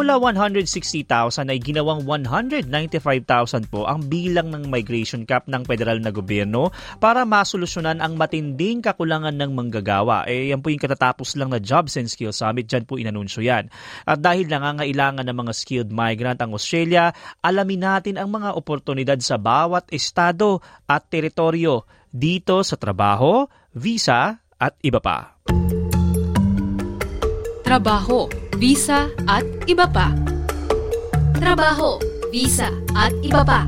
Mula 160,000 ay ginawang 195,000 po ang bilang ng migration cap ng federal na gobyerno para masolusyonan ang matinding kakulangan ng manggagawa. Eh, yan po yung katatapos lang na Jobs and Skills Summit. Diyan po inanunsyo yan. At dahil nangangailangan ng mga skilled migrant ang Australia, alamin natin ang mga oportunidad sa bawat estado at teritoryo dito sa trabaho, visa at iba pa. Trabaho, visa at iba pa. Trabaho, visa at iba pa.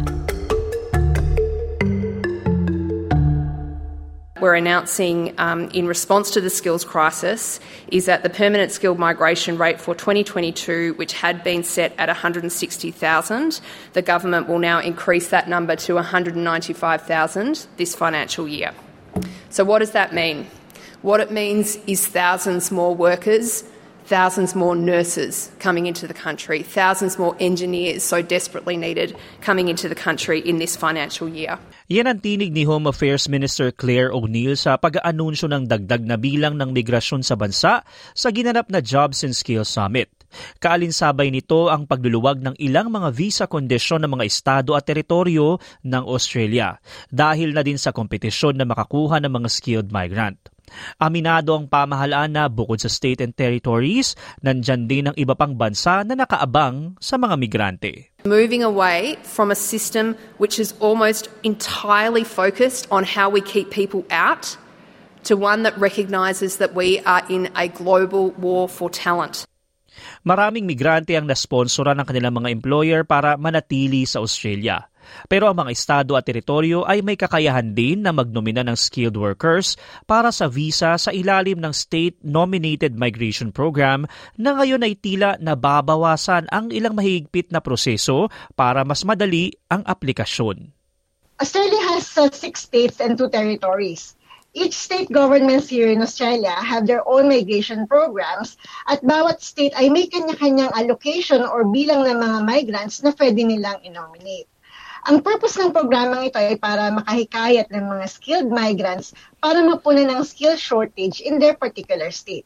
we're announcing um, in response to the skills crisis is that the permanent skilled migration rate for 2022, which had been set at 160,000, the government will now increase that number to 195,000 this financial year. So, what does that mean? What it means is thousands more workers thousands more nurses coming into the country, thousands more engineers so desperately needed coming into the country in this financial year. Yan ang tinig ni Home Affairs Minister Claire O'Neill sa pag-aanunsyo ng dagdag na bilang ng migrasyon sa bansa sa ginanap na Jobs and Skills Summit. Kaalinsabay nito ang pagluluwag ng ilang mga visa kondisyon ng mga estado at teritoryo ng Australia dahil na din sa kompetisyon na makakuha ng mga skilled migrant. Aminado ang pamahalaan na bukod sa state and territories, nandyan din ang iba pang bansa na nakaabang sa mga migrante. Moving away from a system which is almost entirely focused on how we keep people out to one that recognises that we are in a global war for talent. Maraming migrante ang nasponsoran ng kanilang mga employer para manatili sa Australia. Pero ang mga estado at teritoryo ay may kakayahan din na magnomina ng skilled workers para sa visa sa ilalim ng State-Nominated Migration Program na ngayon ay tila nababawasan ang ilang mahigpit na proseso para mas madali ang aplikasyon. Australia has uh, six states and two territories. Each state governments here in Australia have their own migration programs at bawat state ay may kanya-kanyang allocation or bilang ng mga migrants na pwede nilang inominate. Ang purpose ng programang ito ay para makahikayat ng mga skilled migrants para mapunan ang skill shortage in their particular state.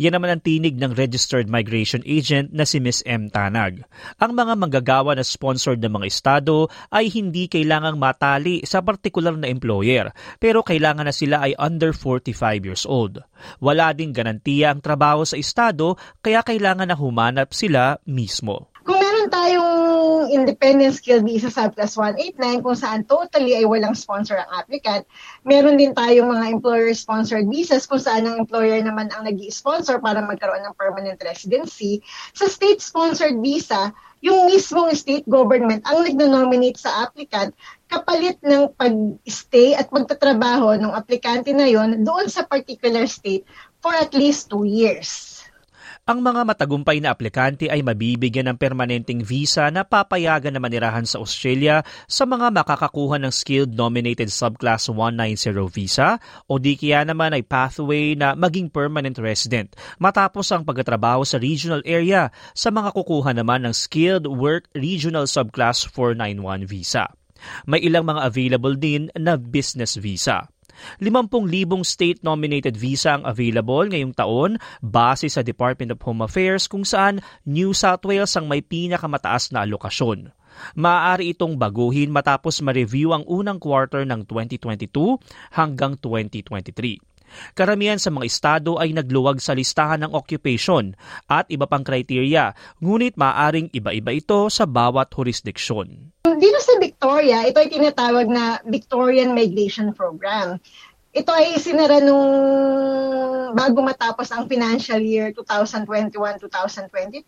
Yan naman ang tinig ng registered migration agent na si Ms. M. Tanag. Ang mga manggagawa na sponsored ng mga estado ay hindi kailangang matali sa partikular na employer, pero kailangan na sila ay under 45 years old. Wala ding garantiya ang trabaho sa estado, kaya kailangan na humanap sila mismo. Tayong independent skill visa sa plus 189 kung saan totally ay walang sponsor ang applicant, meron din tayong mga employer-sponsored visas kung saan ang employer naman ang nag sponsor para magkaroon ng permanent residency. Sa state-sponsored visa, yung mismong state government ang nagno-nominate sa applicant kapalit ng pag-stay at pagtatrabaho ng aplikante na yon doon sa particular state for at least two years. Ang mga matagumpay na aplikante ay mabibigyan ng permanenteng visa na papayagan na manirahan sa Australia sa mga makakakuha ng Skilled Nominated Subclass 190 visa o di kaya naman ay pathway na maging permanent resident matapos ang pagtatrabaho sa regional area sa mga kukuha naman ng Skilled Work Regional Subclass 491 visa. May ilang mga available din na business visa. 50,000 state-nominated visa ang available ngayong taon base sa Department of Home Affairs kung saan New South Wales ang may pinakamataas na alokasyon. Maaari itong baguhin matapos ma-review ang unang quarter ng 2022 hanggang 2023. Karamihan sa mga estado ay nagluwag sa listahan ng occupation at iba pang kriteriya, ngunit maaring iba-iba ito sa bawat jurisdiksyon. Dito sa Victoria, ito ay tinatawag na Victorian Migration Program. Ito ay sinara nung bago matapos ang financial year 2021-2022,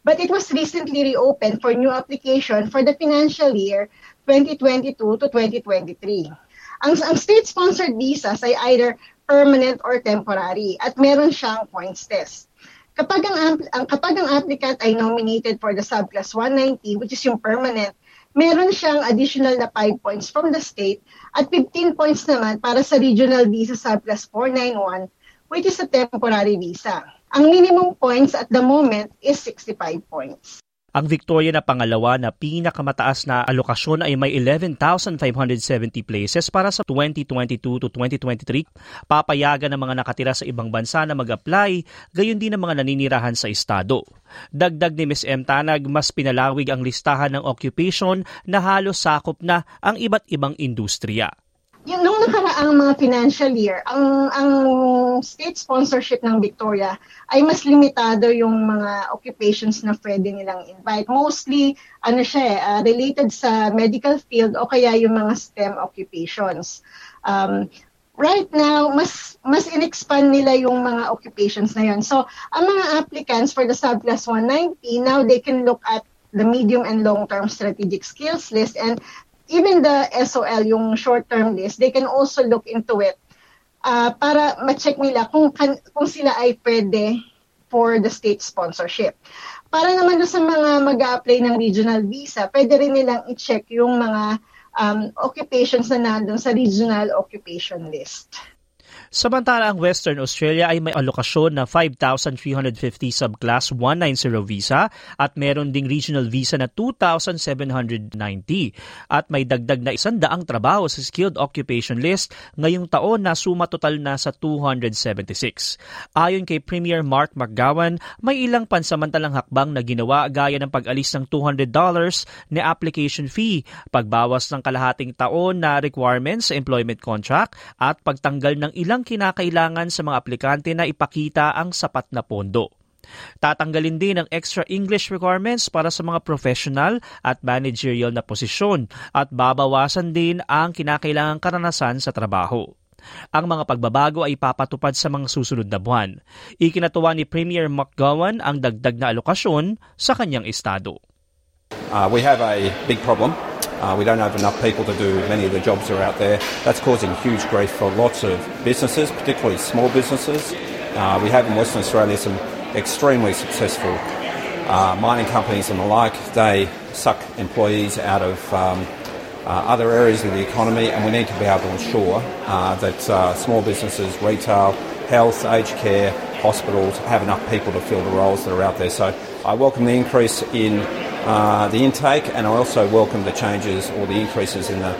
but it was recently reopened for new application for the financial year 2022 to 2023. Ang, ang state-sponsored visas ay either permanent or temporary at meron siyang points test. Kapag ang, ang kapag ang applicant ay nominated for the subclass 190 which is yung permanent, meron siyang additional na 5 points from the state at 15 points naman para sa regional visa subclass 491 which is a temporary visa. Ang minimum points at the moment is 65 points. Ang Victoria na pangalawa na pinakamataas na alokasyon ay may 11,570 places para sa 2022 to 2023. Papayagan ng mga nakatira sa ibang bansa na mag-apply, gayon din ang mga naninirahan sa estado. Dagdag ni Ms. M. Tanag, mas pinalawig ang listahan ng occupation na halos sakop na ang iba't ibang industriya yung nung nakaraang mga financial year, ang ang state sponsorship ng Victoria ay mas limitado yung mga occupations na pwede nilang invite. Mostly, ano siya, uh, related sa medical field o kaya yung mga STEM occupations. Um, right now, mas mas in-expand nila yung mga occupations na yun. So, ang mga applicants for the subclass 190, now they can look at the medium and long-term strategic skills list and even the SOL, yung short-term list, they can also look into it uh, para ma-check nila kung, kan, kung sila ay pwede for the state sponsorship. Para naman sa mga mag apply ng regional visa, pwede rin nilang i-check yung mga um, occupations na nandun sa regional occupation list. Samantala ang Western Australia ay may alokasyon na 5,350 subclass 190 visa at meron ding regional visa na 2,790 at may dagdag na isandaang trabaho sa skilled occupation list ngayong taon na suma total na sa 276. Ayon kay Premier Mark McGowan, may ilang pansamantalang hakbang na ginawa gaya ng pag-alis ng $200 na application fee, pagbawas ng kalahating taon na requirements sa employment contract at pagtanggal ng ilang ang kinakailangan sa mga aplikante na ipakita ang sapat na pondo. Tatanggalin din ang extra English requirements para sa mga professional at managerial na posisyon at babawasan din ang kinakailangang karanasan sa trabaho. Ang mga pagbabago ay papatupad sa mga susunod na buwan. Ikinatuwa ni Premier McGowan ang dagdag na alokasyon sa kanyang estado. Uh, we have a big problem Uh, we don't have enough people to do many of the jobs that are out there. That's causing huge grief for lots of businesses, particularly small businesses. Uh, we have in Western Australia some extremely successful uh, mining companies and the like. They suck employees out of um, uh, other areas of the economy, and we need to be able to ensure uh, that uh, small businesses, retail, health, aged care, hospitals have enough people to fill the roles that are out there. So I welcome the increase in uh, the intake, and I also welcome the changes or the increases in the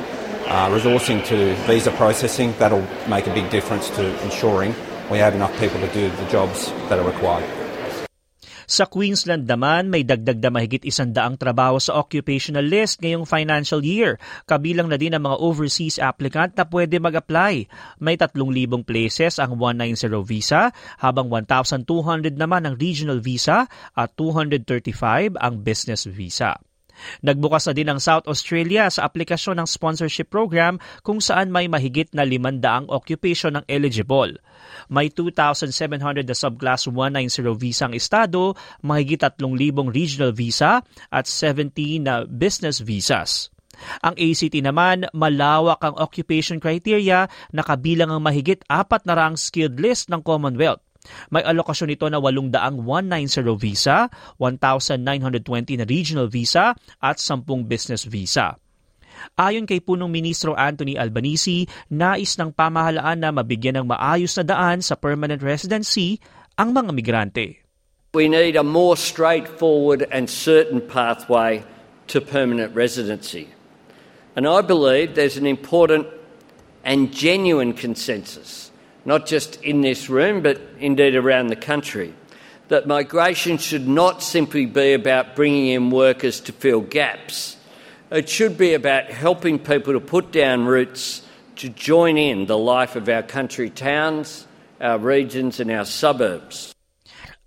uh, resourcing to visa processing. That'll make a big difference to ensuring we have enough people to do the jobs that are required. Sa Queensland naman, may dagdag na mahigit isandaang trabaho sa occupational list ngayong financial year. Kabilang na din ang mga overseas applicant na pwede mag-apply. May 3,000 places ang 190 visa, habang 1,200 naman ang regional visa at 235 ang business visa. Nagbukas na din ang South Australia sa aplikasyon ng sponsorship program kung saan may mahigit na 500 occupation ng eligible. May 2,700 na subclass 190 visa ang estado, mahigit 3,000 regional visa at 70 na business visas. Ang ACT naman, malawak ang occupation criteria na kabilang ang mahigit apat na rang skilled list ng Commonwealth. May alokasyon ito na 800 190 visa, 1,920 na regional visa at 10 business visa. Ayon kay punong ministro Anthony Albanese, nais ng pamahalaan na mabigyan ng maayos na daan sa permanent residency ang mga migrante. We need a more straightforward and certain pathway to permanent residency. And I believe there's an important and genuine consensus not just in this room, but indeed around the country, that migration should not simply be about bringing in workers to fill gaps. It should be about helping people to put down roots to join in the life of our country towns, our regions, and our suburbs.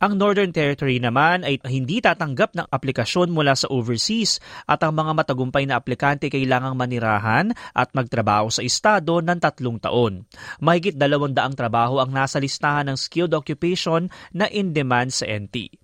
Ang Northern Territory naman ay hindi tatanggap ng aplikasyon mula sa overseas at ang mga matagumpay na aplikante kailangang manirahan at magtrabaho sa estado ng tatlong taon. Mahigit dalawang daang trabaho ang nasa listahan ng skilled occupation na in demand sa NT.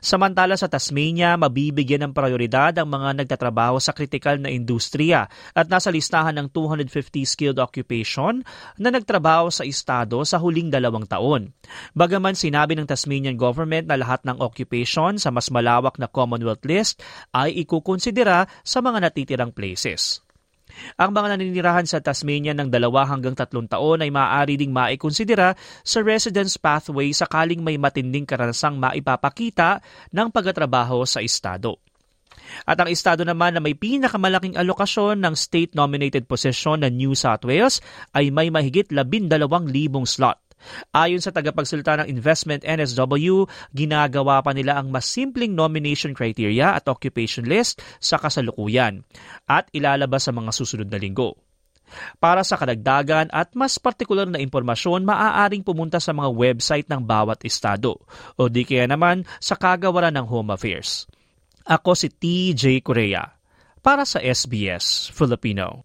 Samantala sa Tasmania, mabibigyan ng prioridad ang mga nagtatrabaho sa kritikal na industriya at nasa listahan ng 250 skilled occupation na nagtrabaho sa estado sa huling dalawang taon. Bagaman sinabi ng Tasmanian government na lahat ng occupation sa mas malawak na Commonwealth list ay ikukonsidera sa mga natitirang places. Ang mga naninirahan sa Tasmania ng dalawa hanggang tatlong taon ay maaari ding maikonsidera sa residence pathway sakaling may matinding karanasang maipapakita ng pagtatrabaho sa estado. At ang estado naman na may pinakamalaking alokasyon ng state-nominated posisyon na New South Wales ay may mahigit 12,000 slot. Ayon sa tagapagsalita ng Investment NSW, ginagawa pa nila ang mas simpleng nomination criteria at occupation list sa kasalukuyan at ilalabas sa mga susunod na linggo. Para sa kadagdagan at mas partikular na impormasyon, maaaring pumunta sa mga website ng bawat estado o di kaya naman sa kagawaran ng Home Affairs. Ako si TJ Korea para sa SBS Filipino.